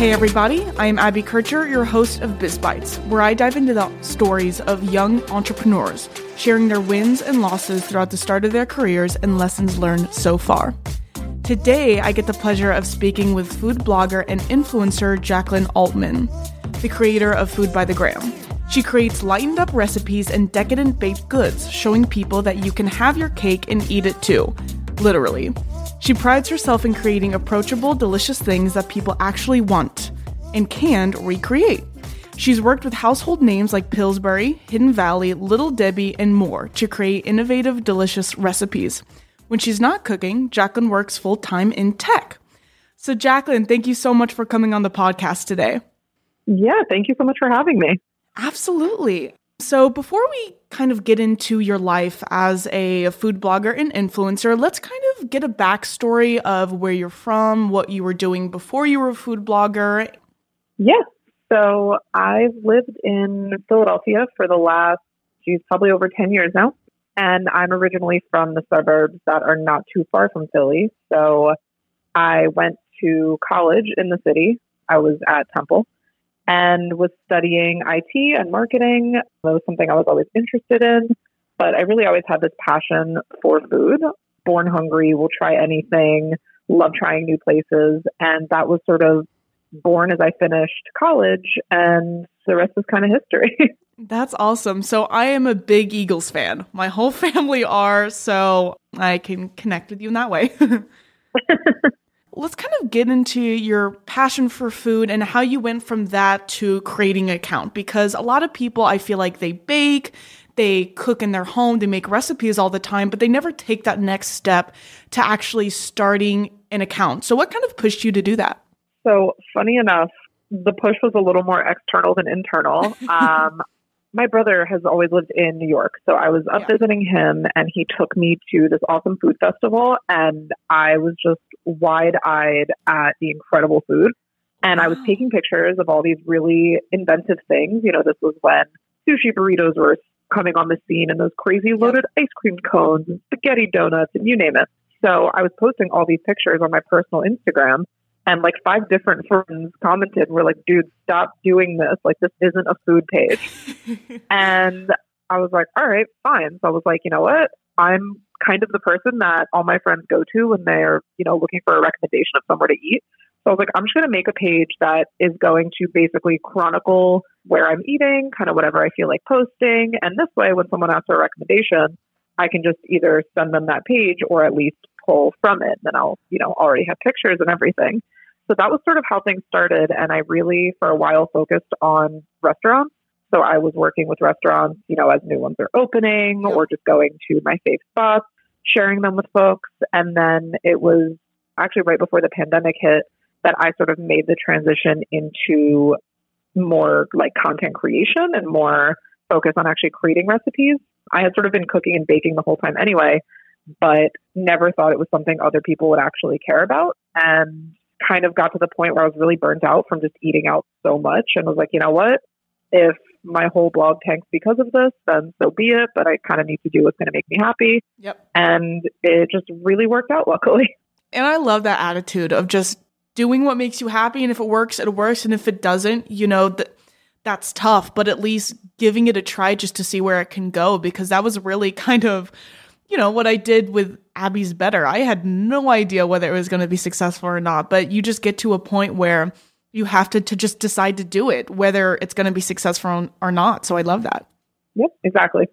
Hey everybody, I am Abby Kircher, your host of Biz Bites, where I dive into the stories of young entrepreneurs, sharing their wins and losses throughout the start of their careers and lessons learned so far. Today, I get the pleasure of speaking with food blogger and influencer Jacklin Altman, the creator of Food by the Gram. She creates lightened up recipes and decadent baked goods, showing people that you can have your cake and eat it too, literally. She prides herself in creating approachable, delicious things that people actually want and can recreate. She's worked with household names like Pillsbury, Hidden Valley, Little Debbie, and more to create innovative, delicious recipes. When she's not cooking, Jacklin works full time in tech. So, Jacklin, thank you so much for coming on the podcast today. Yeah, thank you so much for having me. Absolutely. So, before we kind of get into your life as a food blogger and influencer, let's kind of get a backstory of where you're from, what you were doing before you were a food blogger. Yeah. So, I've lived in Philadelphia for the last, geez, probably over 10 years now. And I'm originally from the suburbs that are not too far from Philly. So, I went to college in the city. I was at Temple and was studying IT and marketing. That was something I was always interested in, but I really always had this passion for food. Born hungry, will try anything, love trying new places. And that was sort of born as I finished college, and the rest is kind of history. That's awesome. So I am a big Eagles fan. My whole family are, so I can connect with you in that way. let's kind of get into your passion for food and how you went from that to creating an account because a lot of people I feel like they bake, they cook in their home, they make recipes all the time, but they never take that next step to actually starting an account. So what kind of pushed you to do that? So, funny enough, the push was a little more external than internal. Um, my brother has always lived in New York. So I was up yeah. visiting him and he took me to this awesome food festival and I was just wide eyed at the incredible food. And I was oh. taking pictures of all these really inventive things. You know, this was when sushi burritos were coming on the scene and those crazy loaded ice cream cones and spaghetti donuts and you name it. So I was posting all these pictures on my personal Instagram and like five different friends commented were like, dude, stop doing this. Like, this isn't a food page. and I was like, all right, fine. So I was like, you know what? I'm kind of the person that all my friends go to when they're, you know, looking for a recommendation of somewhere to eat. So I was like, I'm just going to make a page that is going to basically chronicle where I'm eating, kind of whatever I feel like posting. And this way, when someone asks for a recommendation, I can just either send them that page or at least pull from it. Then I'll, you know, already have pictures and everything. So that was sort of how things started. And I really, for a while, focused on restaurants. So I was working with restaurants, you know, as new ones are opening or just going to my favorite spots, sharing them with folks. And then it was actually right before the pandemic hit that I sort of made the transition into more like content creation and more focus on actually creating recipes. I had sort of been cooking and baking the whole time anyway, but never thought it was something other people would actually care about. And kind of got to the point where I was really burnt out from just eating out so much and was like, you know what? If my whole blog tanks because of this, then so be it. But I kind of need to do what's going to make me happy. Yep. And it just really worked out, luckily. And I love that attitude of just doing what makes you happy. And if it works, it works. And if it doesn't, you know, that that's tough, but at least giving it a try just to see where it can go because that was really kind of you know, what I did with Abby's Better. I had no idea whether it was going to be successful or not, but you just get to a point where you have to, to just decide to do it, whether it's going to be successful or not. So I love that. Yep, exactly.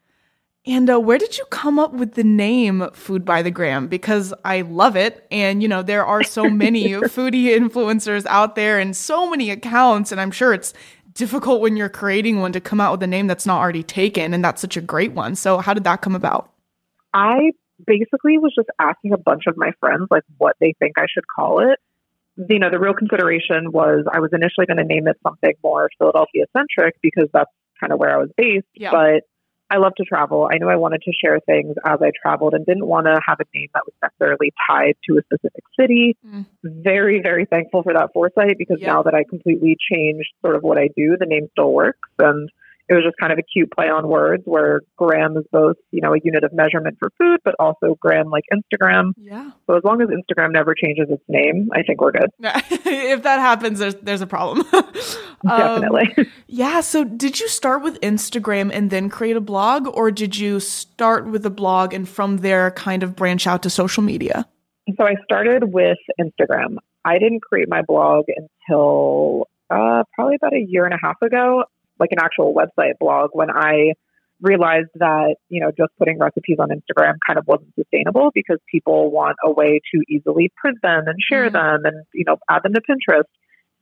And uh, where did you come up with the name Food by the Gram? Because I love it. And, you know, there are so many foodie influencers out there and so many accounts. And I'm sure it's difficult when you're creating one to come out with a name that's not already taken. And that's such a great one. So, how did that come about? I basically was just asking a bunch of my friends like what they think I should call it. You know, the real consideration was I was initially going to name it something more Philadelphia centric because that's kind of where I was based. Yeah. But I love to travel. I knew I wanted to share things as I traveled and didn't want to have a name that was necessarily tied to a specific city. Mm. Very, very thankful for that foresight because now that I completely changed sort of what I do, the name still works. And it was just kind of a cute play on words where gram is both, you know, a unit of measurement for food, but also gram like Instagram. Yeah. So as long as Instagram never changes its name, I think we're good. if that happens, there's there's a problem. Definitely. Um, yeah. So did you start with Instagram and then create a blog, or did you start with a blog and from there kind of branch out to social media? So I started with Instagram. I didn't create my blog until uh, probably about a year and a half ago like an actual website blog when I realized that, you know, just putting recipes on Instagram kind of wasn't sustainable because people want a way to easily print them and share mm-hmm. them and, you know, add them to Pinterest.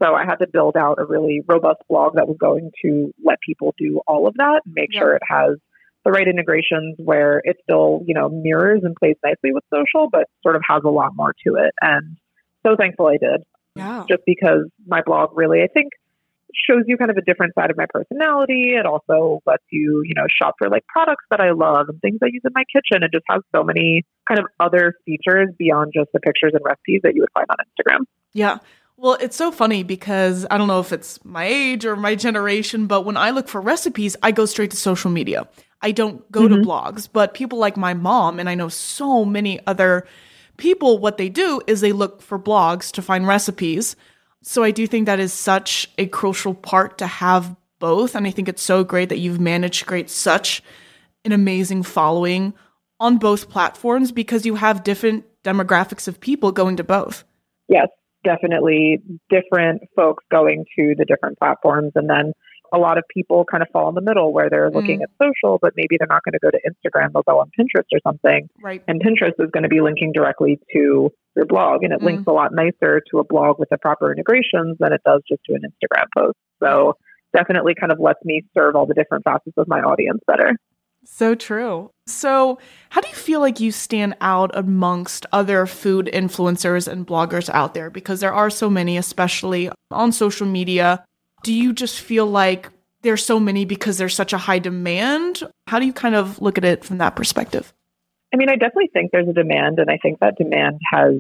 So I had to build out a really robust blog that was going to let people do all of that and make sure it has the right integrations where it still, you know, mirrors and plays nicely with social, but sort of has a lot more to it. And so thankful I did. Yeah. Just because my blog really, I think, shows you kind of a different side of my personality. It also lets you, you know, shop for like products that I love and things I use in my kitchen. It just has so many kind of other features beyond just the pictures and recipes that you would find on Instagram. Yeah. Well, it's so funny because I don't know if it's my age or my generation, but when I look for recipes, I go straight to social media. I don't go mm-hmm. to blogs, but people like my mom, and I know so many other people, what they do is they look for blogs to find recipes. So I do think that is such a crucial part to have both. And I think it's so great that you've managed to create such an amazing following on both platforms because you have different demographics of people going to both. Yes, definitely different folks going to the different platforms. And then a lot of people kind of fall in the middle where they're looking mm. at social, but maybe they're not going to go to Instagram. They'll go on Pinterest or something. Right. And Pinterest is going to be linking directly to your blog, and it mm. links a lot nicer to a blog with the proper integrations than it does just to an Instagram post. So definitely kind of lets me serve all the different facets of my audience better. So true. So, how do you feel like you stand out amongst other food influencers and bloggers out there? Because there are so many, especially on social media do you just feel like there's so many because there's such a high demand? How do you kind of look at it from that perspective? I mean, I definitely think there's a demand, and I think that demand has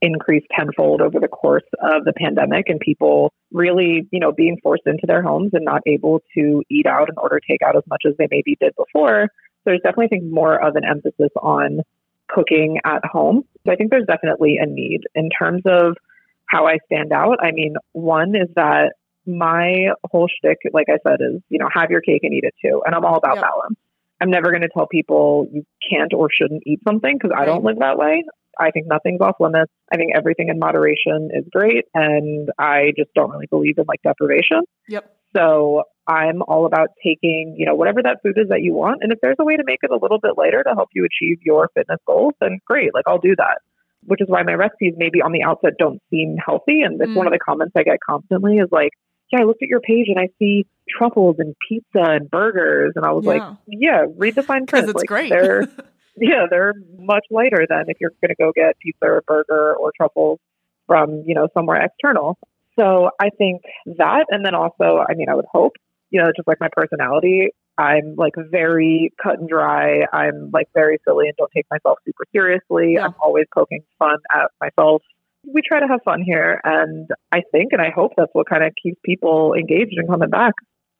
increased tenfold over the course of the pandemic and people really, you know, being forced into their homes and not able to eat out and order takeout as much as they maybe did before. So there's definitely, I think, more of an emphasis on cooking at home. So I think there's definitely a need in terms of how I stand out. I mean, one is that my whole shtick, like I said, is, you know, have your cake and eat it too. And I'm all about yep. balance. I'm never going to tell people you can't or shouldn't eat something because I don't live that way. I think nothing's off limits. I think everything in moderation is great. And I just don't really believe in like deprivation. Yep. So I'm all about taking, you know, whatever that food is that you want. And if there's a way to make it a little bit lighter to help you achieve your fitness goals, then great. Like I'll do that. Which is why my recipes maybe on the outset don't seem healthy. And it's mm. one of the comments I get constantly is like, yeah, I looked at your page and I see truffles and pizza and burgers. And I was yeah. like, yeah, read the fine print. It's like, great. they're, yeah, they're much lighter than if you're going to go get pizza or burger or truffles from, you know, somewhere external. So I think that, and then also, I mean, I would hope, you know, just like my personality, I'm like very cut and dry. I'm like very silly and don't take myself super seriously. Yeah. I'm always poking fun at myself we try to have fun here. And I think and I hope that's what kind of keeps people engaged and coming back.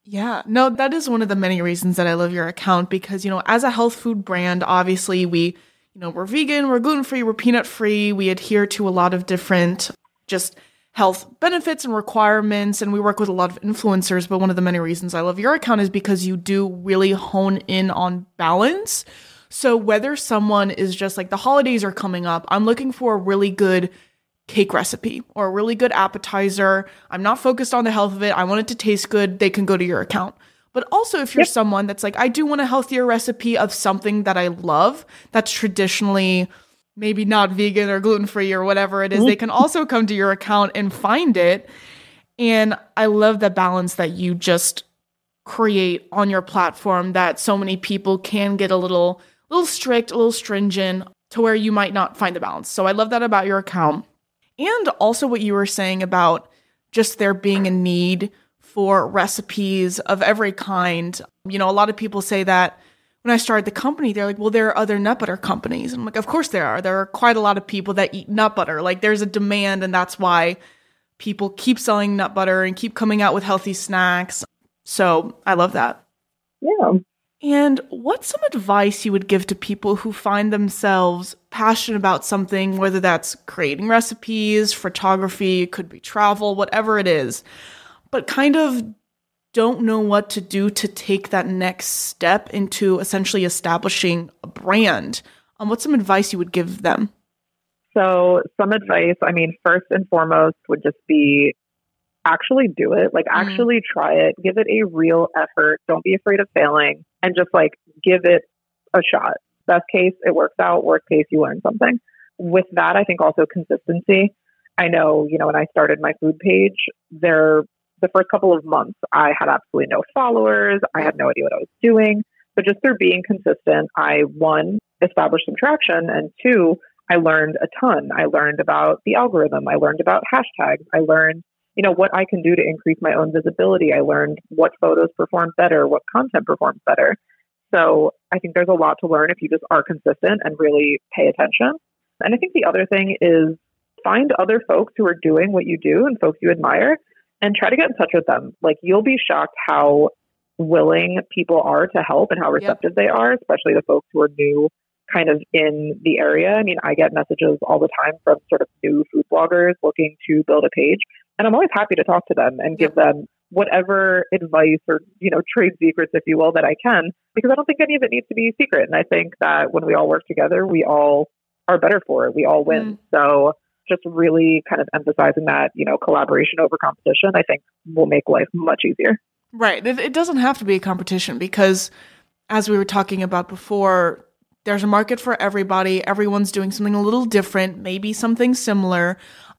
Yeah, no, that is one of the many reasons that I love your account because, you know, as a health food brand, obviously we, you know, we're vegan, we're gluten free, we're peanut free, we adhere to a lot of different just health benefits and requirements, and we work with a lot of influencers. But one of the many reasons I love your account is because you do really hone in on balance. So whether someone is just like the holidays are coming up, I'm looking for a really good cake recipe or a really good appetizer. I'm not focused on the health of it. I want it to taste good. They can go to your account. But also, if you're yep. someone that's like, I do want a healthier recipe of something that I love that's traditionally maybe not vegan or gluten free or whatever it is, mm-hmm. they can also come to your account and find it. And I love the balance that you just create on your platform that so many people can get a little little strict, a little stringent to where you might not find the balance. So I love that about your account. And also what you were saying about just there being a need for recipes of every kind. You know, a lot of people say that when I started the company, they're like, well, there are other nut butter companies. And I'm like, of course there are. There are quite a lot of people that eat nut butter. Like there's a demand, and that's why people keep selling nut butter and keep coming out with healthy snacks. So I love that. Yeah. And what's some advice you would give to people who find themselves passionate about something, whether that's creating recipes, photography, could be travel, whatever it is, but kind of don't know what to do to take that next step into essentially establishing a brand? Um, what's some advice you would give them? So, some advice, I mean, first and foremost would just be actually do it. Like, mm-hmm. actually try it. Give it a real effort. Don't be afraid of failing and just like give it a shot. Best case, it works out. Worst case, you learn something. With that, I think also consistency. I know, you know, when I started my food page, there, the first couple of months, I had absolutely no followers. I had no idea what I was doing. But just through being consistent, I one, established some traction, and two, I learned a ton. I learned about the algorithm. I learned about hashtags. I learned you know, what I can do to increase my own visibility. I learned what photos perform better, what content performs better. So I think there's a lot to learn if you just are consistent and really pay attention. And I think the other thing is find other folks who are doing what you do and folks you admire and try to get in touch with them. Like you'll be shocked how willing people are to help and how receptive yep. they are, especially the folks who are new kind of in the area. I mean, I get messages all the time from sort of new food bloggers looking to build a page and I'm always happy to talk to them and give them whatever advice or, you know, trade secrets, if you will, that I can, because I don't think any of it needs to be secret. And I think that when we all work together, we all are better for it. We all win. Mm. So just really kind of emphasizing that, you know, collaboration over competition, I think will make life much easier. Right. It, it doesn't have to be a competition because, as we were talking about before, there's a market for everybody. Everyone's doing something a little different, maybe something similar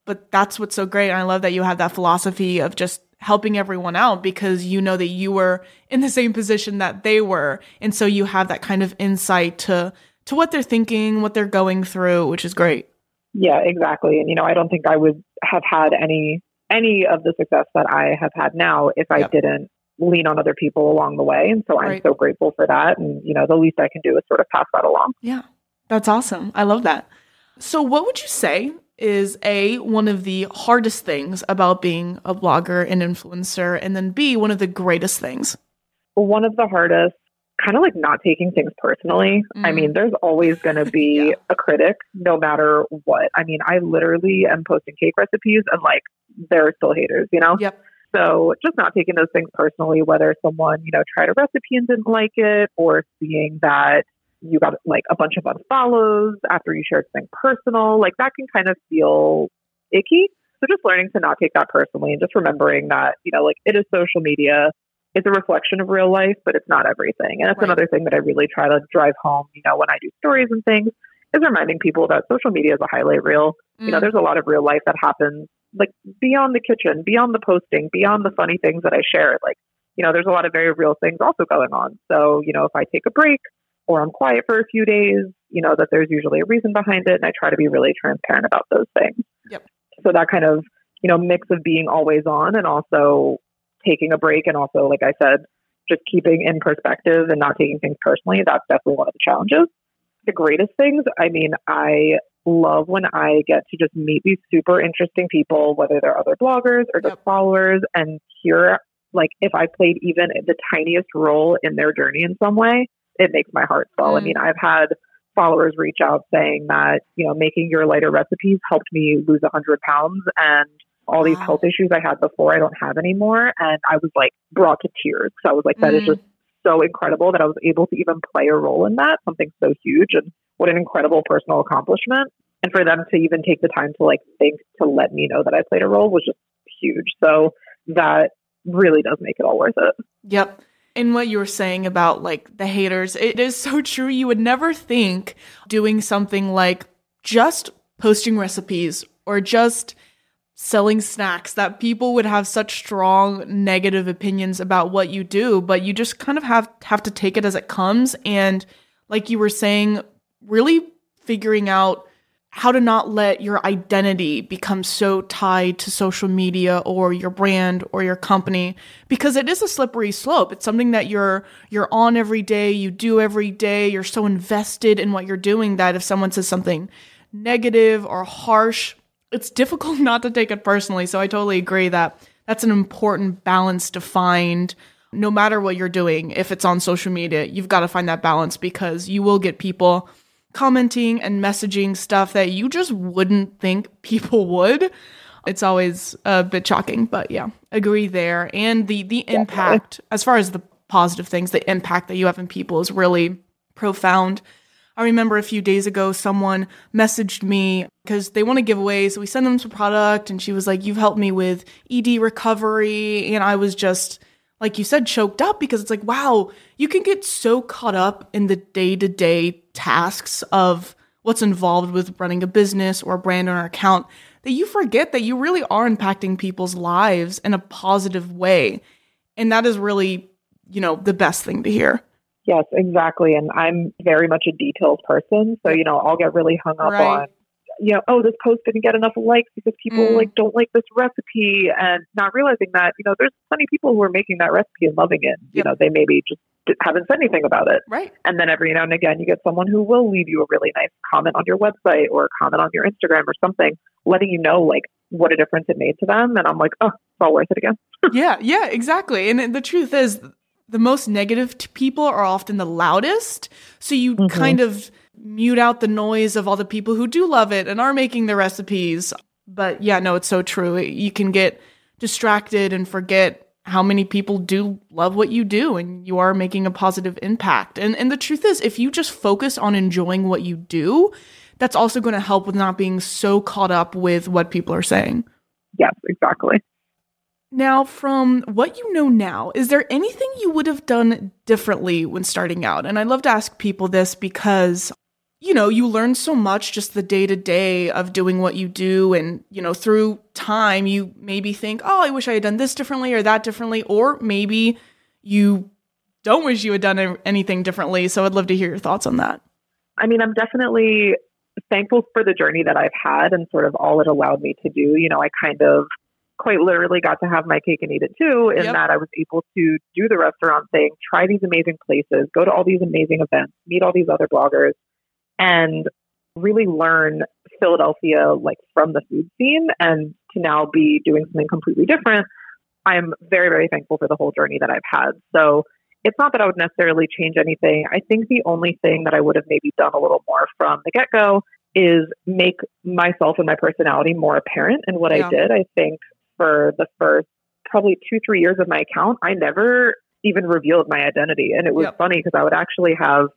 but that's what's so great. And I love that you have that philosophy of just helping everyone out because you know that you were in the same position that they were. And so you have that kind of insight to to what they're thinking, what they're going through, which is great. Yeah, exactly. And you know, I don't think I would have had any any of the success that I have had now if I yep. didn't lean on other people along the way. And so I'm right. so grateful for that. And you know, the least I can do is sort of pass that along. Yeah. That's awesome. I love that. So what would you say is A, one of the hardest things about being a blogger and influencer, and then B, one of the greatest things? One of the hardest, kind of like not taking things personally. Mm. I mean, there's always going to be yeah. a critic no matter what. I mean, I literally am posting cake recipes and like there are still haters, you know? Yep. So just not taking those things personally, whether someone, you know, tried a recipe and didn't like it or seeing that you got like a bunch of unfollows after you shared something personal, like that can kind of feel icky. So just learning to not take that personally and just remembering that, you know, like it is social media. It's a reflection of real life, but it's not everything. And that's right. another thing that I really try to drive home, you know, when I do stories and things, is reminding people that social media is a highlight reel. Mm. You know, mm. there's a lot of real life that happens like beyond the kitchen, beyond the posting, beyond the funny things that I share. Like, you know, there's a lot of very real things also going on. So, you know, if I take a break, or I'm quiet for a few days, you know, that there's usually a reason behind it. And I try to be really transparent about those things. Yep. So that kind of, you know, mix of being always on and also taking a break and also, like I said, just keeping in perspective and not taking things personally, that's definitely one of the challenges. The greatest things, I mean, I love when I get to just meet these super interesting people, whether they're other bloggers or just yep. followers, and hear like if I played even the tiniest role in their journey in some way, it makes my heart swell. Mm. I mean, I've had followers reach out saying that, you know, making your lighter recipes helped me lose 100 pounds and all these wow. health issues I had before I don't have anymore. And I was like brought to tears. So I was like, that mm. is just so incredible that I was able to even play a role in that, something so huge. And what an incredible personal accomplishment. And for them to even take the time to like think to let me know that I played a role was just huge. So that really does make it all worth it. Yep in what you were saying about like the haters, it is so true. You would never think doing something like just posting recipes or just selling snacks that people would have such strong negative opinions about what you do, but you just kind of have have to take it as it comes and like you were saying, really figuring out how to not let your identity become so tied to social media or your brand or your company because it is a slippery slope. It's something that you're you're on every day you do every day you're so invested in what you're doing that if someone says something negative or harsh it's difficult not to take it personally. So i totally agree that that's an important balance to find no matter what you're doing, if it's on social media, you've got to find that balance because you will get people commenting and messaging stuff that you just wouldn't think people would. It's always a bit shocking, but yeah, agree there. And the the impact as far as the positive things, the impact that you have in people is really profound. I remember a few days ago, someone messaged me because they want to give away. So we send them some product, and she was like, You've helped me with ED recovery. And I was just, like you said, choked up because it's like, wow, you can get so caught up in the day to day tasks of what's involved with running a business or a brand or an account that you forget that you really are impacting people's lives in a positive way. And that is really, you know, the best thing to hear. Yes, exactly. And I'm very much a details person. So, you know, I'll get really hung up right. on, you know, oh, this post didn't get enough likes because people mm. like don't like this recipe and not realizing that, you know, there's plenty of people who are making that recipe and loving it. Yep. You know, they maybe just haven't said anything about it. Right. And then every now and again, you get someone who will leave you a really nice comment on your website or a comment on your Instagram or something, letting you know like what a difference it made to them. And I'm like, oh, it's all worth it again. yeah, yeah, exactly. And the truth is, the most negative people are often the loudest. So you mm-hmm. kind of mute out the noise of all the people who do love it and are making the recipes. But yeah, no, it's so true. You can get distracted and forget how many people do love what you do and you are making a positive impact. And and the truth is if you just focus on enjoying what you do, that's also going to help with not being so caught up with what people are saying. Yes, exactly. Now, from what you know now, is there anything you would have done differently when starting out? And I love to ask people this because, you know, you learn so much just the day to day of doing what you do. And, you know, through time, you maybe think, oh, I wish I had done this differently or that differently. Or maybe you don't wish you had done anything differently. So I'd love to hear your thoughts on that. I mean, I'm definitely thankful for the journey that I've had and sort of all it allowed me to do. You know, I kind of quite literally got to have my cake and eat it too, in yep. that I was able to do the restaurant thing, try these amazing places, go to all these amazing events, meet all these other bloggers, and really learn Philadelphia like from the food scene and to now be doing something completely different. I'm very, very thankful for the whole journey that I've had. So it's not that I would necessarily change anything. I think the only thing that I would have maybe done a little more from the get go is make myself and my personality more apparent in what yeah. I did. I think for the first probably two, three years of my account, I never even revealed my identity. And it was yep. funny because I would actually have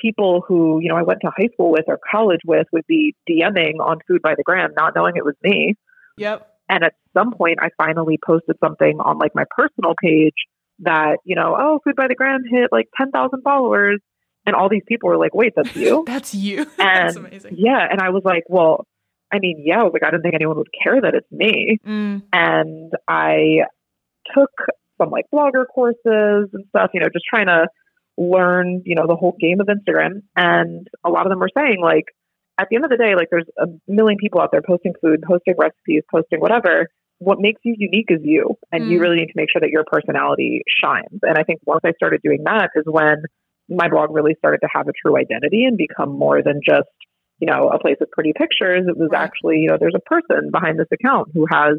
people who, you know, I went to high school with or college with would be DMing on Food by the Gram, not knowing it was me. Yep. And at some point, I finally posted something on like my personal page that, you know, oh, Food by the Gram hit like 10,000 followers. And all these people were like, wait, that's you? that's you. And that's amazing. Yeah. And I was like, well, I mean, yeah, I was like, I didn't think anyone would care that it's me. Mm. And I took some like blogger courses and stuff, you know, just trying to learn, you know, the whole game of Instagram. And a lot of them were saying, like, at the end of the day, like, there's a million people out there posting food, posting recipes, posting whatever. What makes you unique is you. And mm. you really need to make sure that your personality shines. And I think once I started doing that is when my blog really started to have a true identity and become more than just you know, a place with pretty pictures. It was actually, you know, there's a person behind this account who has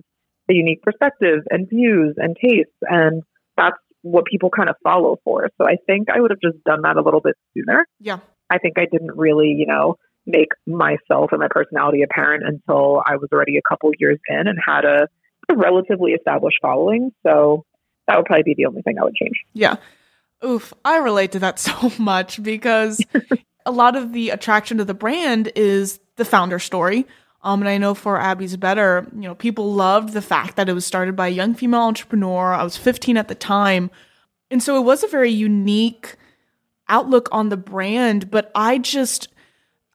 a unique perspective and views and tastes. And that's what people kind of follow for. So I think I would have just done that a little bit sooner. Yeah. I think I didn't really, you know, make myself and my personality apparent until I was already a couple years in and had a, a relatively established following. So that would probably be the only thing I would change. Yeah. Oof, I relate to that so much because a lot of the attraction to the brand is the founder story. Um, and I know for Abby's Better, you know, people loved the fact that it was started by a young female entrepreneur. I was 15 at the time. And so it was a very unique outlook on the brand. But I just,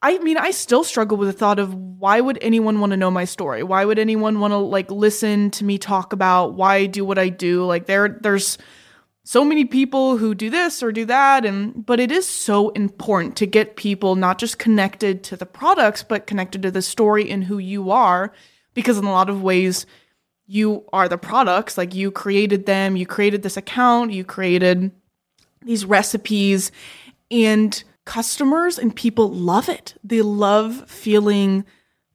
I mean, I still struggle with the thought of why would anyone want to know my story? Why would anyone want to like listen to me talk about why I do what I do? Like there, there's, so many people who do this or do that and but it is so important to get people not just connected to the products but connected to the story and who you are because in a lot of ways you are the products. Like you created them you created this account you created these recipes and customers and people love it. They love feeling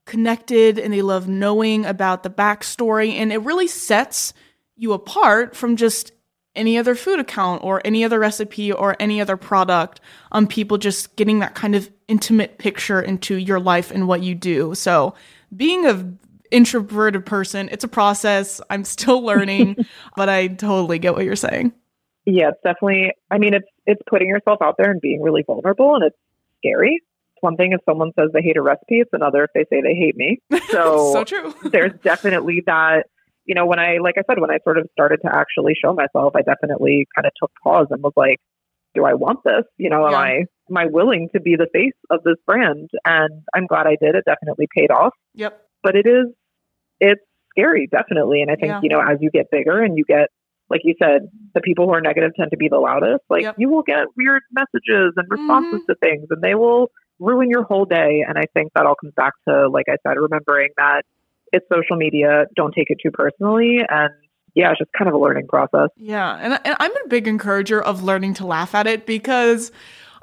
connected and they love knowing about the backstory and it really sets you apart from just any other food account or any other recipe or any other product on um, people just getting that kind of intimate picture into your life and what you do. So being a introverted person, it's a process. I'm still learning, but I totally get what you're saying. Yeah, it's definitely I mean it's it's putting yourself out there and being really vulnerable and it's scary. It's one thing if someone says they hate a recipe, it's another if they say they hate me. So, so true. there's definitely that you know, when I, like I said, when I sort of started to actually show myself, I definitely kind of took pause and was like, do I want this? You know, am I, am I willing to be the face of this brand? And I'm glad I did. It definitely paid off. Yep. But it is, it's scary, definitely. And I think, yeah. you know, as you get bigger and you get, like you said, the people who are negative tend to be the loudest. Like yep. you will get weird messages and responses mm-hmm. to things and they will ruin your whole day. And I think that all comes back to, like I said, remembering that it's social media. Don't take it too personally. And yeah, it's just kind of a learning process. Yeah. And, and I'm a big encourager of learning to laugh at it because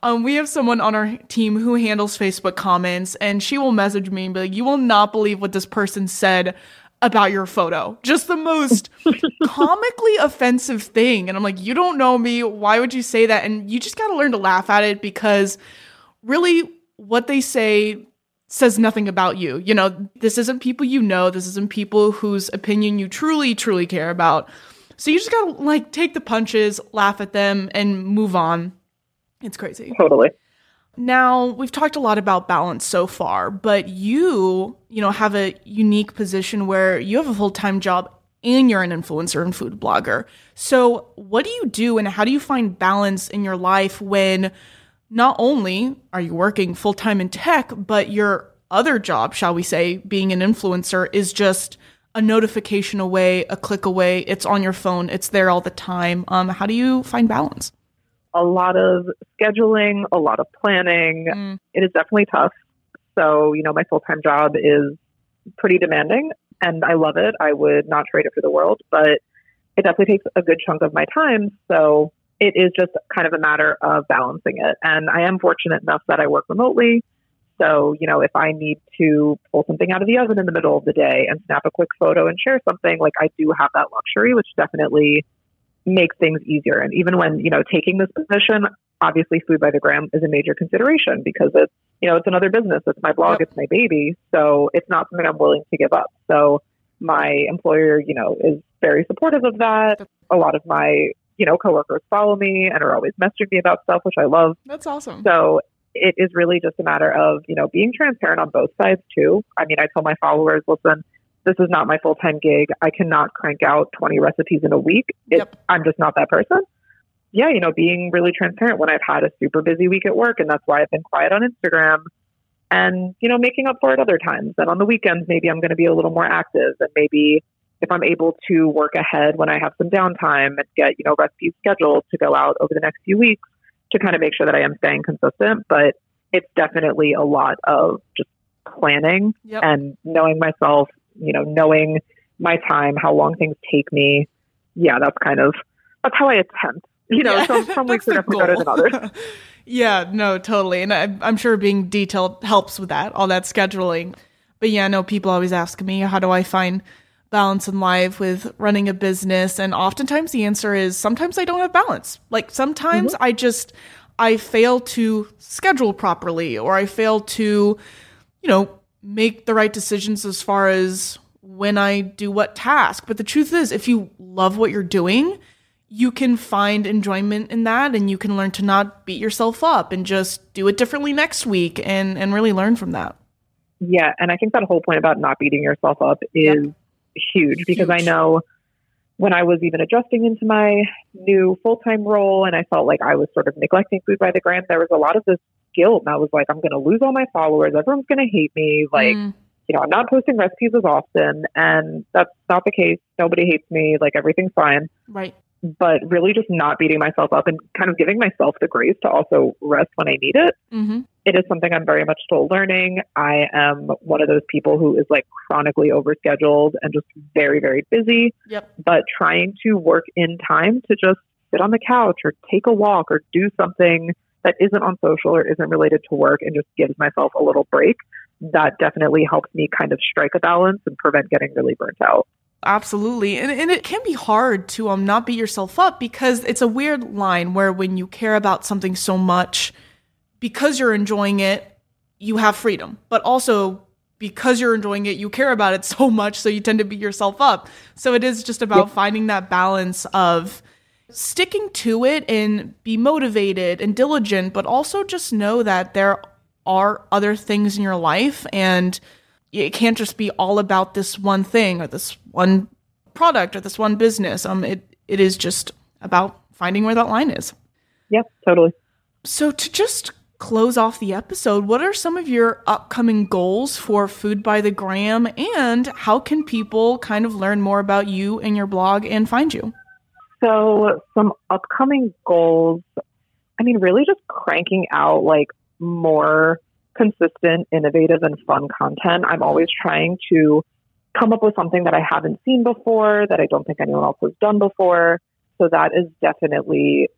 um, we have someone on our team who handles Facebook comments, and she will message me and be like, You will not believe what this person said about your photo. Just the most comically offensive thing. And I'm like, You don't know me. Why would you say that? And you just got to learn to laugh at it because really what they say says nothing about you. You know, this isn't people you know, this isn't people whose opinion you truly, truly care about. So you just gotta like take the punches, laugh at them, and move on. It's crazy. Totally. Now, we've talked a lot about balance so far, but you, you know, have a unique position where you have a full-time job and you're an influencer and food blogger. So, what do you do and how do you find balance in your life when not only are you working full time in tech, but your other job, shall we say, being an influencer, is just a notification away, a click away. It's on your phone, it's there all the time. Um, how do you find balance? A lot of scheduling, a lot of planning. Mm. It is definitely tough. So, you know, my full time job is pretty demanding and I love it. I would not trade it for the world, but it definitely takes a good chunk of my time. So, it is just kind of a matter of balancing it. And I am fortunate enough that I work remotely. So, you know, if I need to pull something out of the oven in the middle of the day and snap a quick photo and share something, like I do have that luxury, which definitely makes things easier. And even when, you know, taking this position, obviously food by the gram is a major consideration because it's, you know, it's another business. It's my blog, it's my baby. So it's not something I'm willing to give up. So my employer, you know, is very supportive of that. A lot of my you know, coworkers follow me and are always messaging me about stuff, which I love. That's awesome. So it is really just a matter of, you know, being transparent on both sides too. I mean, I tell my followers, listen, this is not my full time gig. I cannot crank out 20 recipes in a week. It, yep. I'm just not that person. Yeah, you know, being really transparent when I've had a super busy week at work, and that's why I've been quiet on Instagram. And, you know, making up for it other times. And on the weekends, maybe I'm going to be a little more active and maybe if I'm able to work ahead when I have some downtime and get, you know, recipes scheduled to go out over the next few weeks to kind of make sure that I am staying consistent. But it's definitely a lot of just planning yep. and knowing myself, you know, knowing my time, how long things take me. Yeah, that's kind of that's how I attempt. You know, yeah, some, some weeks are definitely better than others. yeah, no, totally. And I, I'm sure being detailed helps with that, all that scheduling. But yeah, no, people always ask me, how do I find balance in life with running a business and oftentimes the answer is sometimes I don't have balance. Like sometimes mm-hmm. I just I fail to schedule properly or I fail to you know make the right decisions as far as when I do what task. But the truth is if you love what you're doing, you can find enjoyment in that and you can learn to not beat yourself up and just do it differently next week and and really learn from that. Yeah, and I think that whole point about not beating yourself up is yep huge because huge. I know when I was even adjusting into my new full time role and I felt like I was sort of neglecting food by the gram, there was a lot of this guilt. And I was like, I'm going to lose all my followers. Everyone's going to hate me. Like, mm. you know, I'm not posting recipes as often. And that's not the case. Nobody hates me. Like, everything's fine. Right but really just not beating myself up and kind of giving myself the grace to also rest when I need it. Mm-hmm. It is something I'm very much still learning. I am one of those people who is like chronically overscheduled and just very, very busy. Yep. But trying to work in time to just sit on the couch or take a walk or do something that isn't on social or isn't related to work and just gives myself a little break, that definitely helps me kind of strike a balance and prevent getting really burnt out. Absolutely. And, and it can be hard to um not beat yourself up because it's a weird line where when you care about something so much, because you're enjoying it, you have freedom. But also because you're enjoying it, you care about it so much, so you tend to beat yourself up. So it is just about yep. finding that balance of sticking to it and be motivated and diligent, but also just know that there are other things in your life and it can't just be all about this one thing or this one product or this one business. Um, it it is just about finding where that line is. Yep, totally. So to just close off the episode, what are some of your upcoming goals for Food by the Gram and how can people kind of learn more about you and your blog and find you? So, some upcoming goals, I mean, really just cranking out like more consistent, innovative, and fun content. I'm always trying to come up with something that I haven't seen before, that I don't think anyone else has done before. So, that is definitely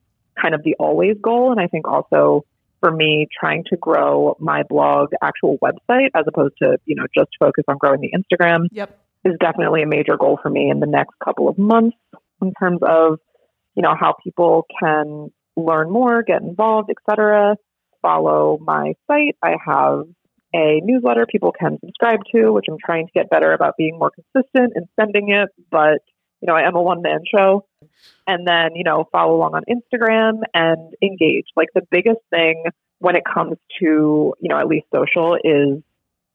kind of the always goal. And I think also for me, trying to grow my blog actual website as opposed to, you know, just focus on growing the Instagram yep. is definitely a major goal for me in the next couple of months in terms of, you know, how people can learn more, get involved, etc. Follow my site. I have a newsletter people can subscribe to, which I'm trying to get better about being more consistent in sending it, but you know, I am a one man show. And then, you know, follow along on Instagram and engage. Like the biggest thing when it comes to, you know, at least social is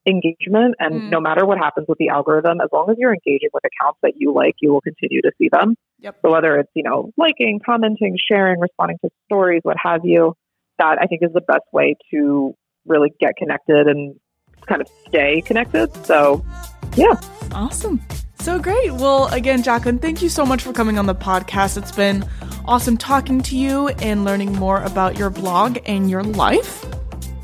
engagement. And mm. no matter what happens with the algorithm, as long as you're engaging with accounts that you like, you will continue to see them. Yep. So whether it's, you know, liking, commenting, sharing, responding to stories, what have you, that I think is the best way to really get connected and kind of stay connected. So, yeah. Awesome. So great. Well, again, Jacklin, thank you so much for coming on the podcast. It's been awesome talking to you and learning more about your blog and your life.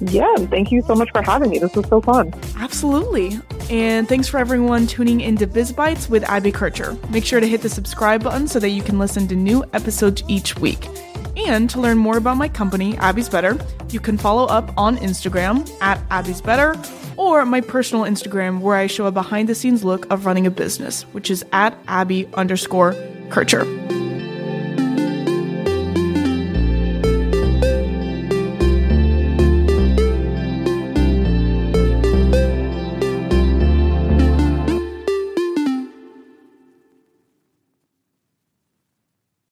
Yeah, thank you so much for having me. This was so fun. Absolutely. And thanks for everyone tuning into Biz Bites with Abby Kircher. Make sure to hit the subscribe button so that you can listen to new episodes each week. And to learn more about my company, Abby's Better, you can follow up on Instagram at Abby's Better or my personal Instagram where I show a behind the scenes look of running a business, which is at Abby underscore Kircher.